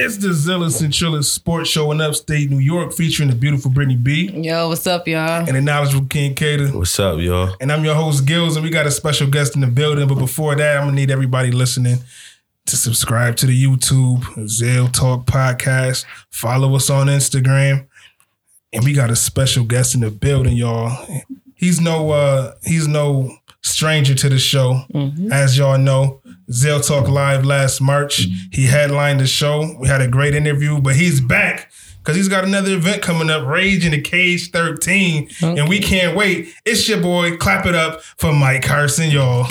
It's the Zealous and Chillers Sports Show in upstate New York featuring the beautiful Brittany B Yo, what's up, y'all? and the knowledgeable King Cater. What's up, y'all? And I'm your host, Gills, and we got a special guest in the building. But before that, I'm gonna need everybody listening to subscribe to the YouTube Zale Talk Podcast. Follow us on Instagram. And we got a special guest in the building, y'all. He's no uh he's no stranger to the show. Mm-hmm. As y'all know, Zale Talk Live last March. He headlined the show. We had a great interview, but he's back. Cause he's got another event coming up, Rage in the Cage 13. And we can't wait. It's your boy. Clap it up for Mike Carson, y'all.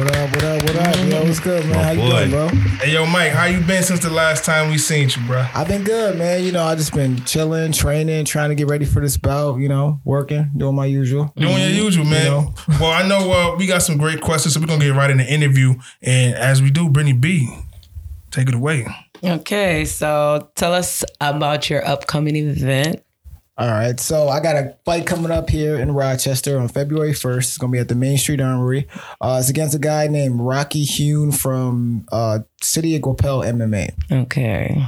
What up, what up, what up? Yo, what's good, man? How you boy. doing, bro? Hey yo, Mike, how you been since the last time we seen you, bro? I've been good, man. You know, I just been chilling, training, trying to get ready for this bout, you know, working, doing my usual. Doing your usual, man. know. Well, I know uh, we got some great questions, so we're gonna get right in the interview. And as we do, Brittany B, take it away. Okay, so tell us about your upcoming event. All right. So I got a fight coming up here in Rochester on February 1st. It's gonna be at the Main Street Armory. Uh, it's against a guy named Rocky Hune from uh, City of Guapel MMA. Okay.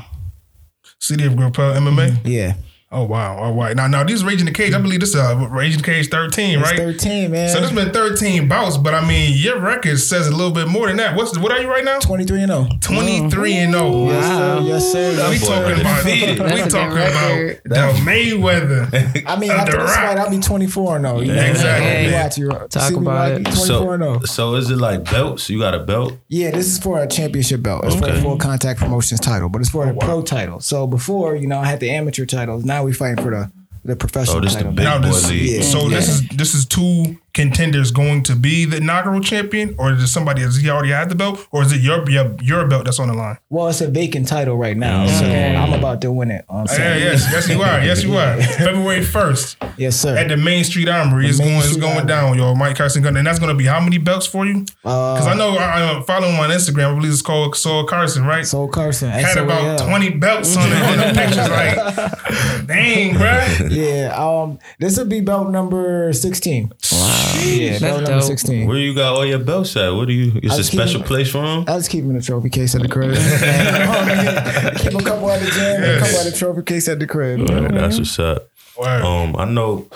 City of Grapel MMA. Yeah. Oh wow, all right. Now, now these Raging the Cage. I believe this is uh, Raging the Cage 13, It's right? 13, man. So this been 13 bouts, but I mean, your record says a little bit more than that. What's what are you right now? 23 and 0. 23 and 0. Yes, sir. Yes, sir. We talking about undefeated. we That's talking record. about the Mayweather. I mean, after The this Rock. fight, I'll be 24 and 0. You know? Exactly. You watch, you Talk see about it. So, so is it like belts? You got a belt? Yeah, this is for a championship belt. It's for a full contact promotions title, but it's for the pro title. So before, you know, I had the amateur titles. Now we fighting for the the professional Oh, this the big boy league. Yeah. so this is this is two contenders going to be the inaugural champion, or is it somebody has he already had the belt, or is it your your, your belt that's on the line? Well, it's a vacant title right now, so I'm about to win it on Yeah, Saturday. yes, yes you are, yes you are. February first Yes, sir. at the Main Street Armory. It's going, it's going Armory. down, yo. Mike Carson Gunn, and that's going to be how many belts for you? Uh, Because I know I, I'm following him on Instagram. I believe it's called Soul Carson, right? Soul Carson. Had about 20 belts on it on the pictures. Like, dang, bruh. Yeah, um, this will be belt number 16. Wow. Yeah, That's belt number dope. 16. Where you got all your belts at? What do you? It's a special keeping- place for them. I just keep was keeping the trophy case at the crib. Keep a couple at the gym, and a couple at the trophy case at the crib. That's what's up. Word. Um, I know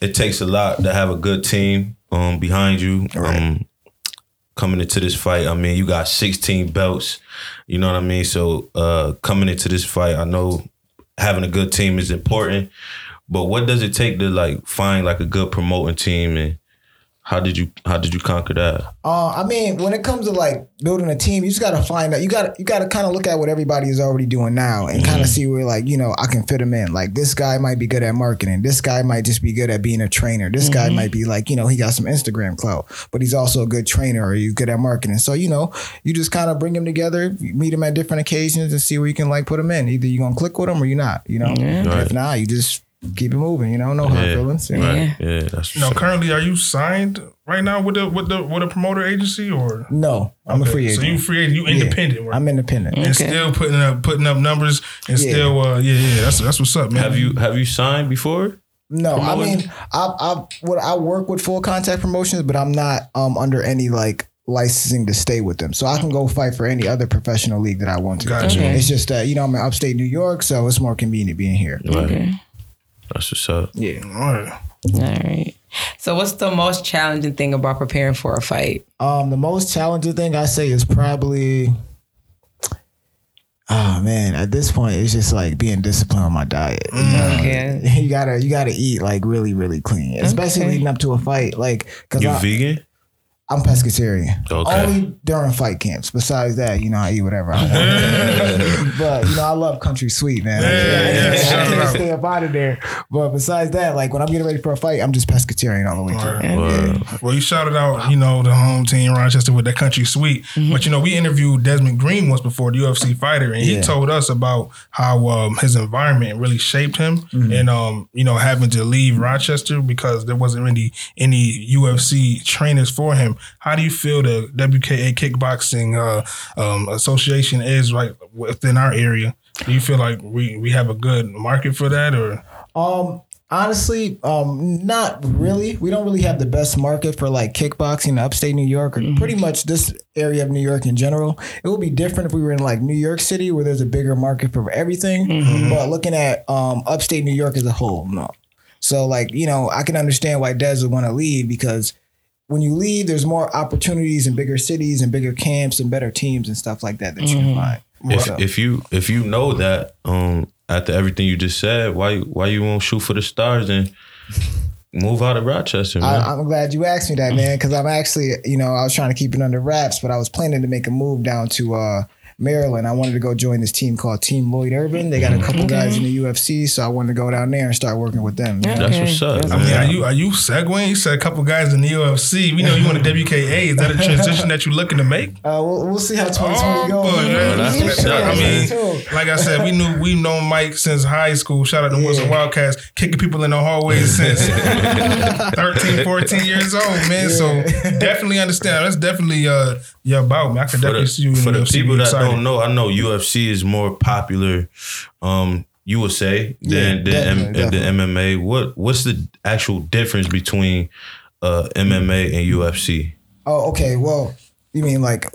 it takes a lot to have a good team um behind you. Um, coming into this fight, I mean, you got 16 belts. You know what I mean? So, uh, coming into this fight, I know having a good team is important. But what does it take to like find like a good promoting team and how did you how did you conquer that? Uh, I mean, when it comes to like building a team, you just got to find out. You got to you got to kind of look at what everybody is already doing now, and kind of see where like you know I can fit them in. Like this guy might be good at marketing. This guy might just be good at being a trainer. This guy might be like you know he got some Instagram clout, but he's also a good trainer or he's good at marketing. So you know you just kind of bring them together, meet them at different occasions, and see where you can like put them in. Either you are gonna click with them or you're not. You know. And Right. if not, you just keep it moving. You know, no hard Yeah. feelings. you know? Right. Yeah, that's Now, what's up. currently, are you signed right now with the with the with a promoter agency or? No, I'm a free agent. So you free agent, you independent, right? I'm independent. and Okay. still putting up putting up numbers and Yeah. still uh yeah yeah that's that's what's up man. Have you have you signed before? No, I mean, I I what I work with full contact promotions, but I'm not um under any like licensing to stay with them. So I can go fight for any other professional league that I want to. Gotcha. Okay. It's just that you know I'm in upstate New York, so it's more convenient being here. Right. Okay. That's what's up. Yeah. All right. All right. So, what's the most challenging thing about preparing for a fight? Um, the most challenging thing I say is probably. Oh man, at this point, it's just like being disciplined on my diet. You, know? Okay. you gotta, you gotta eat like really, really clean, especially Okay. leading up to a fight. Like, cause You I, vegan? I'm pescatarian. Okay. Only during fight camps. Besides that, you know, I eat whatever I want. but you know, I love country sweet, man. I Yeah, can't- yeah, I shout can't, out. stay up out of there. But besides that, like when I'm getting ready for a fight, I'm just pescatarian all the way through. Word. Well, you shouted out, you know, the home team Rochester with that country sweet. But you know, we interviewed Desmond Green once before, the UFC fighter, and he Yeah. told us about how um, his environment really shaped him, and um, you know, having to leave Rochester because there wasn't any any UFC trainers for him. How do you feel the WKA Kickboxing uh, um, Association is right within our area? Do you feel like we we have a good market for that, or Um, Honestly, um, not really. We don't really have the best market for like kickboxing in upstate New York or pretty much this area of New York in general. It would be different if we were in like New York City where there's a bigger market for everything. But looking at um, upstate New York as a whole, no. So like, you know, I can understand why Dez would want to leave because when you leave, there's more opportunities in bigger cities and bigger camps and better teams and stuff like that that you can find. If, So- if you if you know that um after everything you just said, why why you won't shoot for the stars and move out of Rochester, man? I, I'm glad you asked me that, man, because I'm actually, you know, I was trying to keep it under wraps, but I was planning to make a move down to uh, Maryland. I wanted to go join this team called Team Lloyd Irvin. They got a couple guys in the UFC, so I wanted to go down there and start working with them. Yeah. That's Okay. what's up. I mean, man. are you are you segueing? You said a couple guys in the UFC. We know you want a WKA. Is that a transition that you're looking to make? Uh, we'll, we'll see how 2020 Oh, goes. good, man. That's what's up, I mean, like I said, we knew we known Mike since high school. Shout out to Wilson Yeah. Wildcats, kicking people in the hallways since 13, 14 years old, man. So definitely understand. That's definitely uh your about me. I can for definitely the, see you in for the the UFC. people Be that excited. Don't know, I know UFC is more popular. Um, you would say than Yeah, than, M- definitely, than MMA. What what's the actual difference between uh, MMA and UFC? Oh, okay. Well, you mean like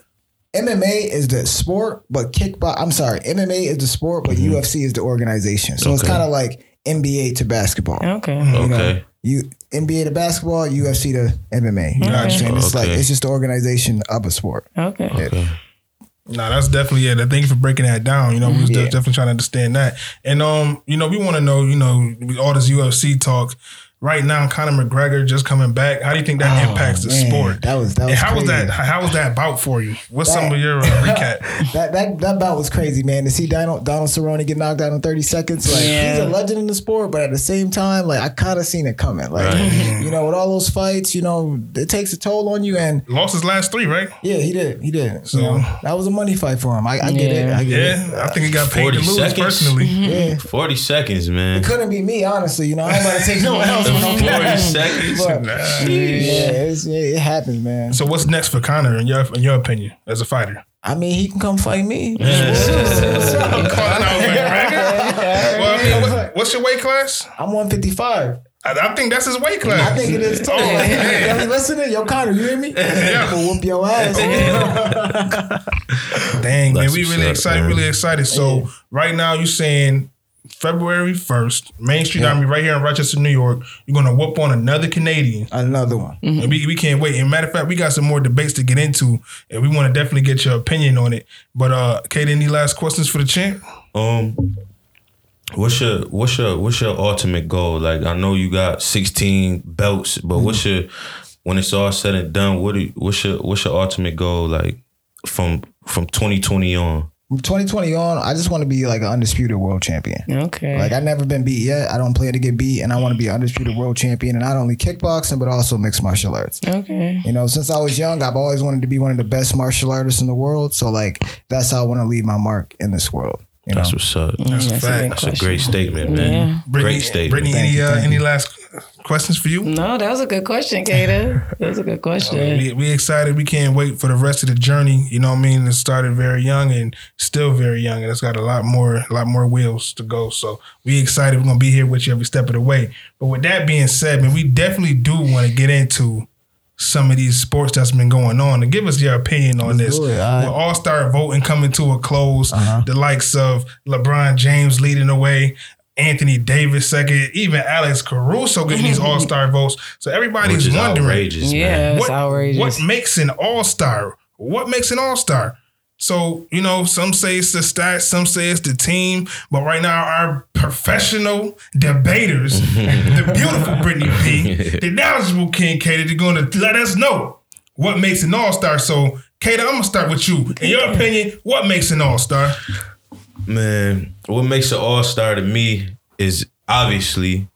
MMA is the sport, but kickbox. I'm sorry, MMA is the sport, but UFC is the organization. So it's kind of like NBA to basketball. Okay. You know, Okay. you NBA to basketball, UFC to MMA. You know what I'm saying? It's like it's just the organization of a sport. Okay. Okay. No, that's definitely it. Thank you for breaking that down. You know, we was Yeah. definitely trying to understand that. And um, you know, we want to know, you know, all this UFC talk. Right now, Conor McGregor just coming back. How do you think that Oh, impacts the man. sport? That was that and was how was that? How was that bout for you? What's some of your uh, recap? That that that bout was crazy, man. To see Donald Donald Cerrone get knocked out in 30 seconds, like Yeah. he's a legend in the sport, but at the same time, like I kind of seen it coming. Like Right. you know, with all those fights, you know, it takes a toll on you. And Lost his last three, right? yeah, he did, he did. So- So that was a money fight for him. I, I get it. I get it. Yeah, I think he got paid to 40 lose seconds? personally. Yeah. Forty seconds, man. It couldn't be me, honestly. You know, I ain't about to take no one else. Forty seconds. But, yeah, it's, yeah, it happens, man. So what's next for Conor in your in your opinion as a fighter? I mean, he can come fight me. I'm calling out McGregor. Well, I mean, what's your weight class? I'm 155. I, I think that's his weight class. I think it is too. Oh, man. Yo, listening, yo, Connor, you hear me? Yeah. I'ma whoop your ass. Dang, man, we really up, excited, man. really excited. So right now you saying February 1st, Main Street Army right here in Rochester, New York, you're gonna whoop on another Canadian. Another one. And we, we can't wait. And matter of fact, we got some more debates to get into, and we want to definitely get your opinion on it. But uh Kate, any last questions for the champ? Um, what's your what's your what's your ultimate goal? Like I know you got sixteen belts, but what's your when it's all said and done? What do you, what's your what's your ultimate goal? Like from from twenty twenty on. From 2020 on, I just want to be like an undisputed world champion. Okay. Like I've never been beat yet. I don't plan to get beat, and I want to be an undisputed world champion in not only kickboxing but also mixed martial arts. okay. You know, since I was young, I've always wanted to be one of the best martial artists in the world. So like that's how I want to leave my mark in this world. You know, That's what's up. That's a fact. big That's a great statement, man. Yeah. Brittany, Great statement. Brittany, any you, uh, any last questions for you? No, that was a good question, Kata. That was a good question. We, we excited. We can't wait for the rest of the journey. You know what I mean? It started very young and still very young, and it's got a lot more, a lot more wheels to go. So we excited. We're gonna be here with you every step of the way. But with that being said, man, we definitely do want to get into some of these sports that's been going on and give us your opinion on this. do it, all right. With All Star voting coming to a close, Uh-huh. the likes of LeBron James leading the way. Anthony Davis second, even Alex Caruso getting these All Star votes. So everybody's Which is wondering, outrageous, Yeah, man. it's outrageous. what makes an all star? What makes an all star? So, you know, some say it's the stats, some say it's the team, but right now our professional debaters, the beautiful Brittany P, the knowledgeable King Katie, they're going to let us know what makes an all star. So, Katie, I'm going to start with you. In your opinion, what makes an all star? Man, what makes an all star to me is obviously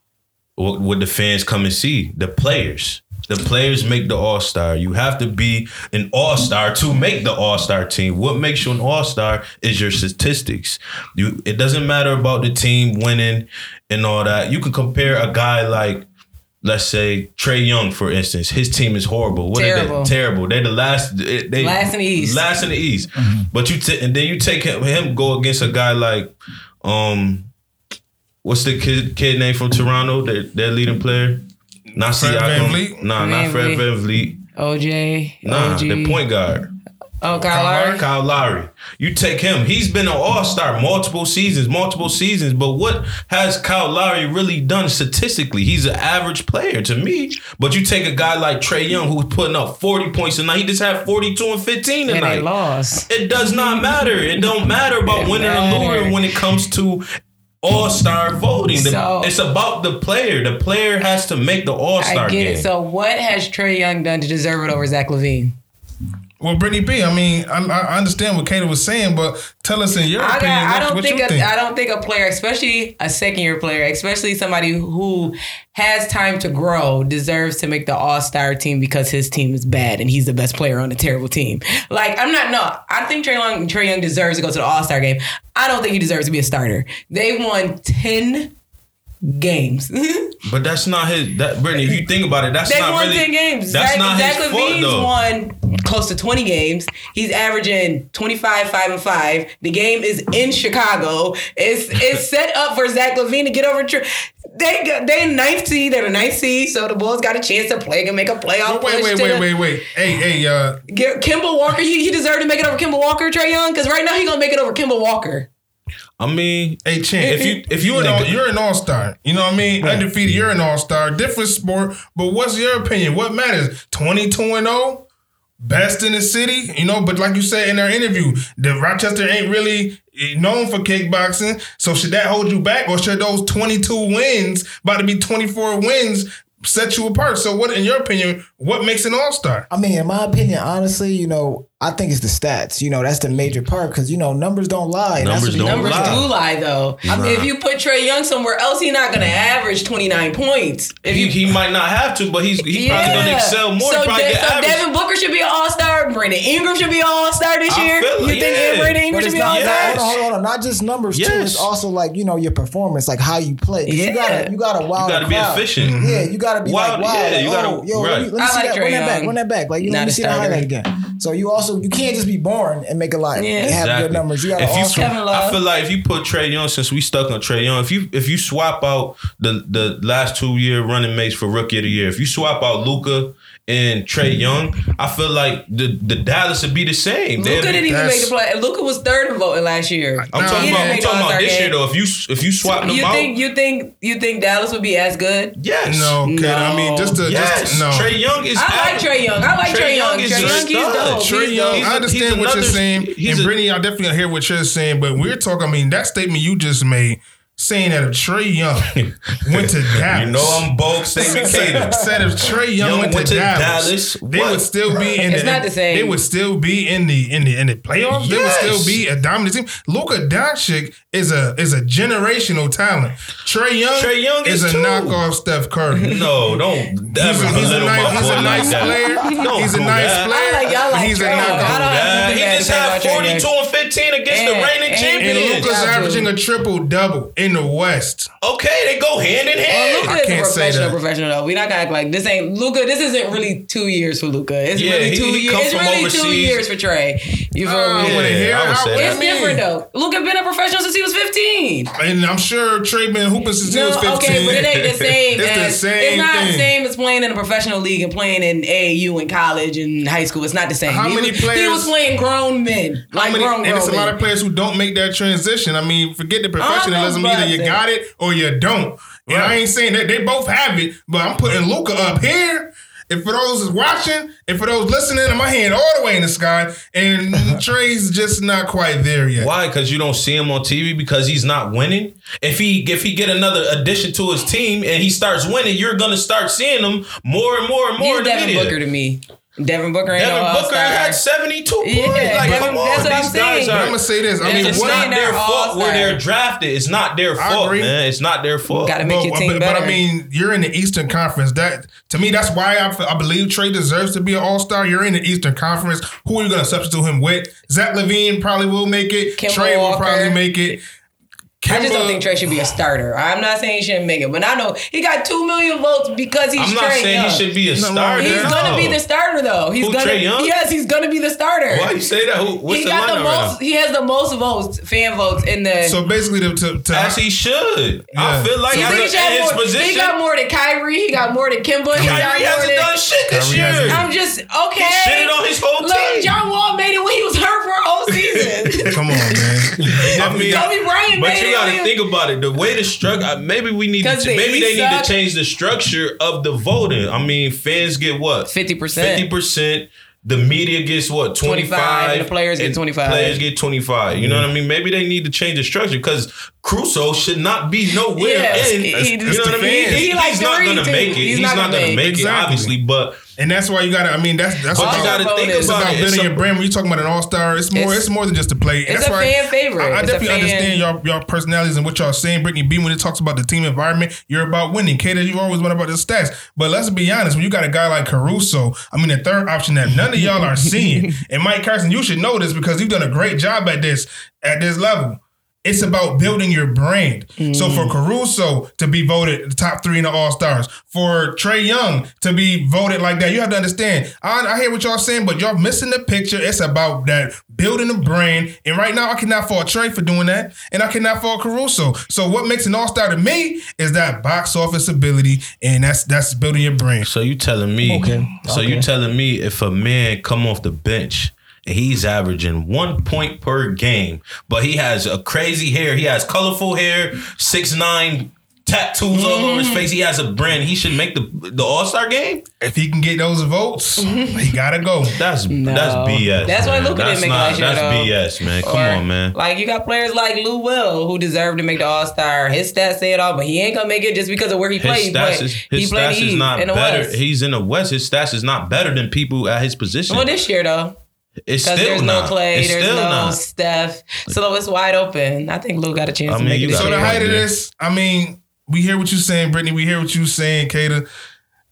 what, what the fans come and see. The players. The players make the all star. You have to be an all star to make the all star team. What makes you an all star is your statistics. You. It doesn't matter about the team winning and all that. You can compare a guy like. Let's say Trey Young, for instance, his team is horrible. What Are Terrible. they? Terrible. They're the last. They Last in the East. Last in the East. But you t- and then you take him, him go against a guy like um what's the kid kid name from Toronto? Their, their leading player. Not Fred Siakam. VanVleet? Nah, not Van Fred Vliet. VanVleet. OJ. Nah, OG. the point guard. Oh, Kyle Lowry. Kyle Lowry. You take him. He's been an all star multiple seasons, multiple seasons. But what has Kyle Lowry really done statistically? He's an average player to me. But you take a guy like Trey Young who's putting up 40 points a night. He just had 42 and 15 tonight. And they lost. It does not matter. It don't matter about It winning or matter. losing when it comes to all star voting. The- So- it's about the player. The player has to make the all star I get game. it. So, what has Trey Young done to deserve it over Zach LaVine? Well, Brittany B, I mean, I, I understand what Kato was saying, but tell us in your I, opinion I what, don't what think, you a, think. I don't think a player, especially a second year player, especially somebody who has time to grow, deserves to make the All Star team because his team is bad and he's the best player on a terrible team. Like I'm not no, I think Trey Young, Trey Young deserves to go to the All Star game. I don't think he deserves to be a starter. They won ten games. But that's not his. That Brittany, if you think about it, that's They not won really. 10 games. That's Zach, not Zach his fault LaVine's though. won close to 20 games. He's averaging 25, 5, and 5. The game is in Chicago. It's it's set up for Zach LaVine to get over. Tr- they they ninth seed. They're the ninth seed, so the Bulls got a chance to play and make a playoff. wait, wait, wait, the- wait, wait. Hey, hey, uh, Kemba Walker, he, he deserved to make it over Kemba Walker, Trey Young, because right now he's gonna make it over Kemba Walker. I mean, hey, Chan, If you- if you you're an all, you're an all star, you know what I mean? Undefeated, you're an all star. Different sport, but what's your opinion? What matters? Twenty two and zero, best in the city, you know. But like you said in our interview, the Rochester ain't really known for kickboxing. So should that hold you back, or should those twenty two wins, about to be twenty four wins, set you apart? So what, in your opinion, what makes an all star? I mean, in my opinion, honestly, you know, I think it's the stats. You know, that's the major part because you know numbers don't lie. and that's Numbers don't Numbers lie. do lie though. I mean, if you put Trey Young somewhere else, he's not gonna average 29 points. If he, you he might not have to, but he's he probably gonna excel more. So, De- so. Devin Booker should be an All Star. Brandon Ingram should be an All Star this I year. feel You it, think yeah. Brandon Ingram should be All Star? Yes. hold on, hold on, not just numbers too. It's also like you know your performance, like how you play. 'Cause Yeah. You gotta, you gotta wow. you got to the be crowd. efficient. Yeah, you gotta be Wild- like, wow, yeah, like, you oh, gotta- yo, let me, let me I see like that, Trae run that back, run that back. Like, you Not let me see the highlight again. So you also, you can't just be born and make a lot, Yeah. have Exactly. good numbers. You gotta if you, also, Kevin Love. I feel like if you put Trey Young, since we stuck on Trey Young, if you if you swap out the the last two year running mates for rookie of the year, if you swap out Luka and Trey mm-hmm. Young, I feel like the the Dallas would be the same. They'd Luka be- didn't even make the play. Luka was third in voting last year. I'm No, talking about, didn't I'm talking about All-Star this year though. If you if you swap them You out, think you think you think Dallas would be as good? yes, No, kid. I mean, just to yes. just no. Trey Young is. I like average. Trey Young. I like Trey Young. Trey is Young, a dope. Trey Young, dope. He's I a- understand he's what you're saying, he's and a- Brittany, I definitely hear what you're saying. But we're talking. I mean, that statement you just made, saying that if Trey Young went to Dallas, You know I'm bold statement cater. said if Trey Young, Young went, went to, to Dallas, Dallas, they would still be in. It's the, not the same. They would still be in the in the in the playoffs. They would still be a dominant team. Luka Doncic is a is a generational talent. Trey Young, Trey Young is, is a too. knockoff Steph Curry. No, don't He's ever a, he's a nice, he's a nice like player. Don't he's a nice that. player. I like- I like he's a Trey Young. knockoff. I don't Yeah, have he just had to say about Trey 42 and 15 against the reigning and- And. Luka's averaging a triple double in the West. Okay, they go hand in hand. Luka I is a can't say professional, that. professional though. We not gonna act like this ain't Luka. This isn't really two years for Luka. It's Yeah, really he- two he years. It's from really two years for Trey. You feel Uh, me? when Yeah, here, I would I- say what that. It's different though. Luka been a professional since he was 15. And I'm sure Trey been hooping since he was 15. okay, but it ain't the same. It's the same It's not the same as playing in a professional league and playing in AAU in college and high school. It's not the same. How he many was, He was playing grown men, How like many- grown and grown it's a lot of players who don't make that transition. I mean, forget the professionalism. About Either you got it or you don't. And I ain't saying that they both have it, but I'm putting Luka up here. And for those is watching, and for those listening, I'm my hand all the way in the sky. And Trey's just not quite there yet. Why? Because you don't see him on TV because he's not winning. If he if he get another addition to his team and he starts winning, you're gonna start seeing him more and more and more. He's in the Devin media. Booker to me. Devin Booker ain't Devin no Booker all-star. had 72 points. Yeah, like, Devin- come on, that's what I'm these guys saying. are. I'm gonna say this. I mean, just It's what, not their fault where all-star. they're drafted. It's not their fault, man. It's not their fault. Gotta make but, your team but, but. I mean, you're in the Eastern Conference. That to me, that's why I, I believe Trey deserves to be an All Star. You're in the Eastern Conference. Who are you going to substitute him with? Zach LaVine probably will make it. Kemba Trey will probably make it. I just don't think Trey should be a starter. I'm not saying he shouldn't make it, but I know he got two million votes because he's I'm not Trey saying Young. he should be a Nothing starter. He's that. gonna be the starter though. He's Who, gonna. Trae Young? Yes, he's gonna be the starter. Why you say that? Who, what's he the got the lineup right. He has the most votes, fan votes in the. So basically, to, to, to As he should. Yeah. I feel like You as think a- he, should in his more, position, he got more than Kyrie. He got more than Kemba. He got Kyrie more hasn't than. done shit this year. I'm just okay. He shitted on his whole Look, team. John Wall made it when he was hurt for a man. I mean, Kobe Bryant but you got to think about it. The way the structure, uh, maybe we need to, 'Cause the maybe East they need suck. to change the structure of the voting. I mean, fans get what 50%. Fifty percent. The media gets what 25, five. and the players get 25. Players get twenty five. You know what I mean? Maybe they need to change the structure because Caruso should not be nowhere Yes, in. he- you know what I mean? He- He he's to not gonna too. make it. He's He's, not not, gonna gonna make make it. it, obviously. But And that's why you got to. I mean, that's that's but what you got to think. It's about about it. It's building a- your brand. When you talking about an all star, it's more. It's- It's, more than just a play. And it's that's a why fan favorite. I, I It's a definitely fan- understand your your personalities and what y'all saying. Brittany B when it talks about the team environment, you're about winning. Kato, you've always been about the stats. But let's be honest, when you got a guy like Caruso, I mean, the third option that none of y'all are seeing, and Mike Carson, you should know this because you've done a great job at this at this level. It's about building your brand. So for mm. Caruso to be voted the top three in the All Stars, for Trey Young to be voted like that, you have to understand. I, I hear what y'all saying, but y'all missing the picture. It's about that building the brand. And right now, I cannot fault Trey for doing that, and I cannot fault Caruso. So what makes an All Star to me is that box office ability, and that's that's building your brand. So you telling me? Okay. So Okay. you telling me if a man come off the bench and he's averaging one point per game, but he has a crazy hair, he has colorful hair, six nine tattoos all over his mm. face, he has a brand. He should make the the All Star game. If he can get those votes, he gotta go. That's No. that's BS. That's why man. Luka didn't That's make not, last year, That's though. BS, man. Come Or, on, man. Like you got players like Lou Will who deserve to make the All Star. His stats say it all, but he ain't gonna make it just because of where he His played. stats But is he his played stats is not in better. West. He's in the West. His stats is not better than people at his position. well, this year though, it's because still there's not. no Clay, It's there's still no not. Steph, so it's wide open. I think Lou got a chance I to mean, make you it. So the height of this, I mean, we hear what you're saying, Brittany. We hear what you're saying, Kata.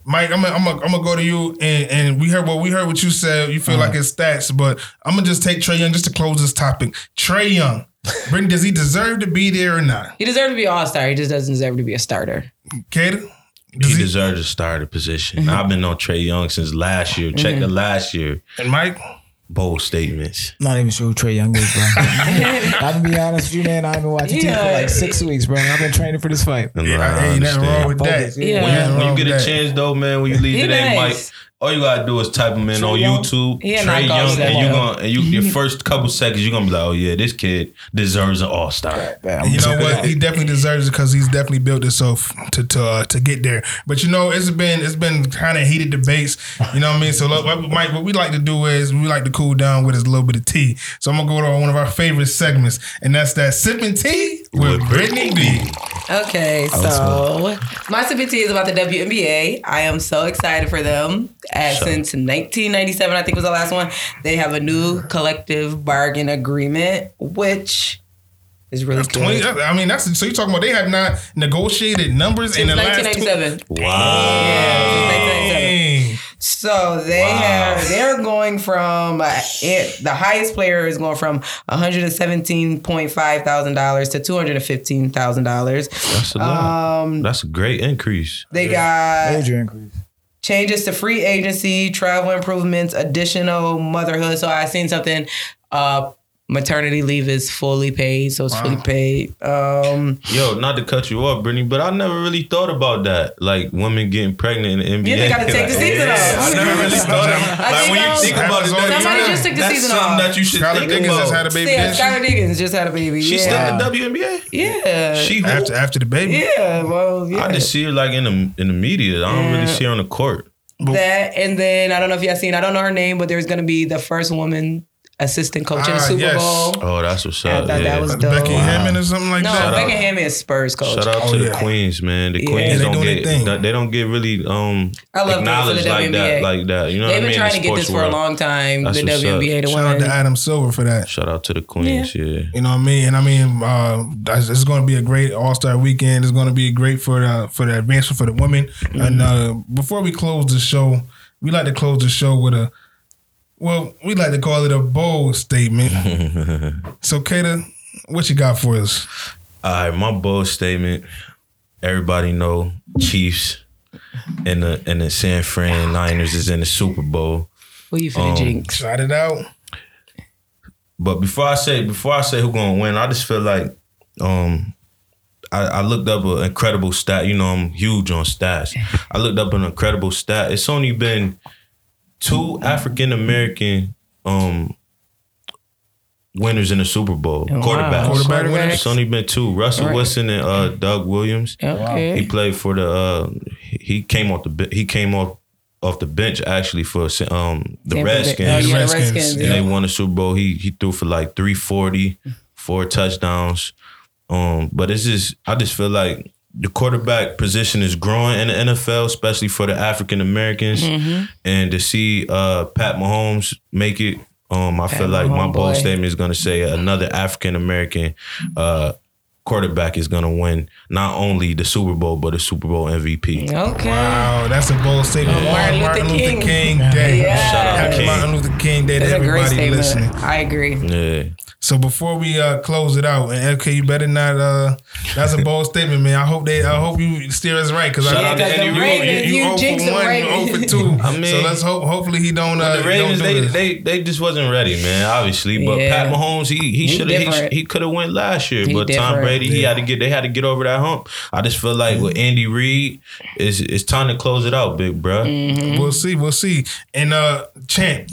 Mike, I'm gonna I'm gonna I'm gonna go to you, and, and we heard what we heard what you said. You feel like uh-huh. it's stats, but I'm gonna just take Trey Young just to close this topic. Trey Young, Brittany, does he deserve to be there or not? He deserves to be All Star. He just doesn't deserve to be a starter. Kata, He does he, deserves to start a position. Mm-hmm. I've been on Trey Young since last year. Check the mm-hmm. last year. and Mike. Bold statements. Not even sure who Trey Young is, bro. I'm gonna be honest with you, man. I've been watching TV for like six weeks, bro. I've been training for this fight. And Yeah, I ain't nothing wrong understand. with Focus, that. yeah. When you, when you get a that. chance though, man, when you leave today, nice. Mike, all you gotta do is type him in Trey on Young? YouTube, He a Trey knockout Young, and you center. gonna and you your first couple seconds you're gonna be like, oh yeah, this kid deserves an All Star. And you know what? He definitely deserves it because he's definitely built himself to to uh, to get there. But you know, it's been it's been kind of heated debates. You know what I mean? So look, what- Mike, what we like to do is we like to cool down with a little bit of tea. So I'm gonna go to one of our favorite segments, and that's that sipping tea with Brittany B. Okay, so my sipping tea is about the WNBA. I am so excited for them. Uh, since 1997, I think was the last one. They have a new collective bargain agreement, which is really That's twenty. good. I mean, that's so you're talking about they have not negotiated numbers in Since the last. 1997. Wow. Yeah, since 1997. Dang. So they Wow. have they're going from uh, it, the highest player is going from one hundred and seventeen point five thousand dollars to two hundred and fifteen thousand dollars. That's a lot. Um, That's a great increase. they got Major increase. Changes to free agency, travel improvements, additional motherhood. So I seen something. Uh, maternity leave is fully paid, so it's fully paid. Um, Yo, not to cut you off, Brittany, but I never really thought about that. Like women getting pregnant in the NBA. Yeah, they gotta take the season yeah, off. I never really thought of I Like when you think about it, that's, Somebody just took the that's season something off. that you should Skylar think Diggins just had a about. baby. yeah, didn't? Skylar Diggins just had a baby. She's yeah. still in the WNBA. yeah, She who? After after the baby. yeah. Well, yeah. I just see her like in the in the media. I don't really see her on the court. that, and then I don't know if y'all seen. I don't know her name, but there's gonna be the first woman assistant coach in the Ah, Super yes. Bowl. Oh, that's what's up. I thought yeah. that was dope. Becky Hammon or something like that. No, that. Beckham Hammond is Spurs coach. Shout out Oh, to yeah. the Queens, man. The Yeah. Queens Yeah, they don't get thing. they don't get really um I love them for acknowledged the like WNBA. that, like that. You know what I mean? They've what I been mean? trying In to get this sports for a long time. That's the. WNBA to Shout out to Adam Silver for that. Shout out to the Queens, yeah. You know what I mean? And I mean, uh, it's going to be a great All Star weekend. It's going to be great for the for the advancement for the women. And uh, before we close the show, we like to close the show with a well, we like to call it a bold statement. so, Kata, what you got for us? All right, my bold statement. Everybody know Chiefs and the and the San Fran Niners is in the Super Bowl. Who you finna Um, jinx? Shout it out. But before I say before I say who gonna win, I just feel like um I, I looked up an incredible stat. You know, I'm huge on stats. I looked up an incredible stat. It's only been two African American um winners in the Super Bowl. Wow. Quarterbacks. Quarterback winners? It's only been two. Russell Right. Wilson and uh, Doug Williams. Okay. He played for the. Uh, he came off the. He came off off the bench actually for um the Redskins. Oh, yeah, the Redskins, Redskins. and yeah. they won the Super Bowl. He he threw for like 340, four touchdowns. Um, but it's just I just feel like the quarterback position is growing in the NFL, especially for the African Americans. Mm-hmm. And to see uh Pat Mahomes make it, um, I feel like my bold boy. statement is gonna say another African American uh quarterback is gonna win not only the Super Bowl but the Super Bowl MVP. Okay. Wow, that's a bold statement. Martin Martin, Luther Luther King. King, Day. Yeah. Shout out to Happy King. Martin Luther King Day to That's a great everybody listening. I agree. Yeah. So before we uh, close it out, and okay, you better not. Uh, that's a bold statement, man. I hope they. I hope you steer us right because I Shout out to Yeah, 'cause Eddie the Reed. Ravens, you, you, you jinx 0 the for one, Ravens. 0 for two. I mean- so let's hope. Hopefully he don't. Uh, the Ravens, don't do they, this. they they just wasn't ready, man. Obviously, but Yeah. Pat Mahomes, he he He should have he, he could have went last year, He but Tom different. Brady, he had to get they had to get over that hump. I just feel like with Andy Reid, it's it's time to close it out, big bro. Mm-hmm. We'll see. We'll see. And uh, champ,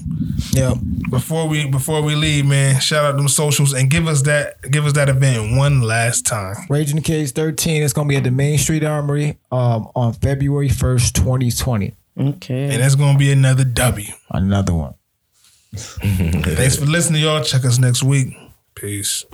yeah. before we before we leave, man, shout out them socials and give us that give us that event one last time. Raging the Cage 13. It's gonna be at the Main Street Armory um, on February 1st, 2020. Okay. And that's gonna be another W. Another one. Thanks for listening, y'all. Check us next week. Peace.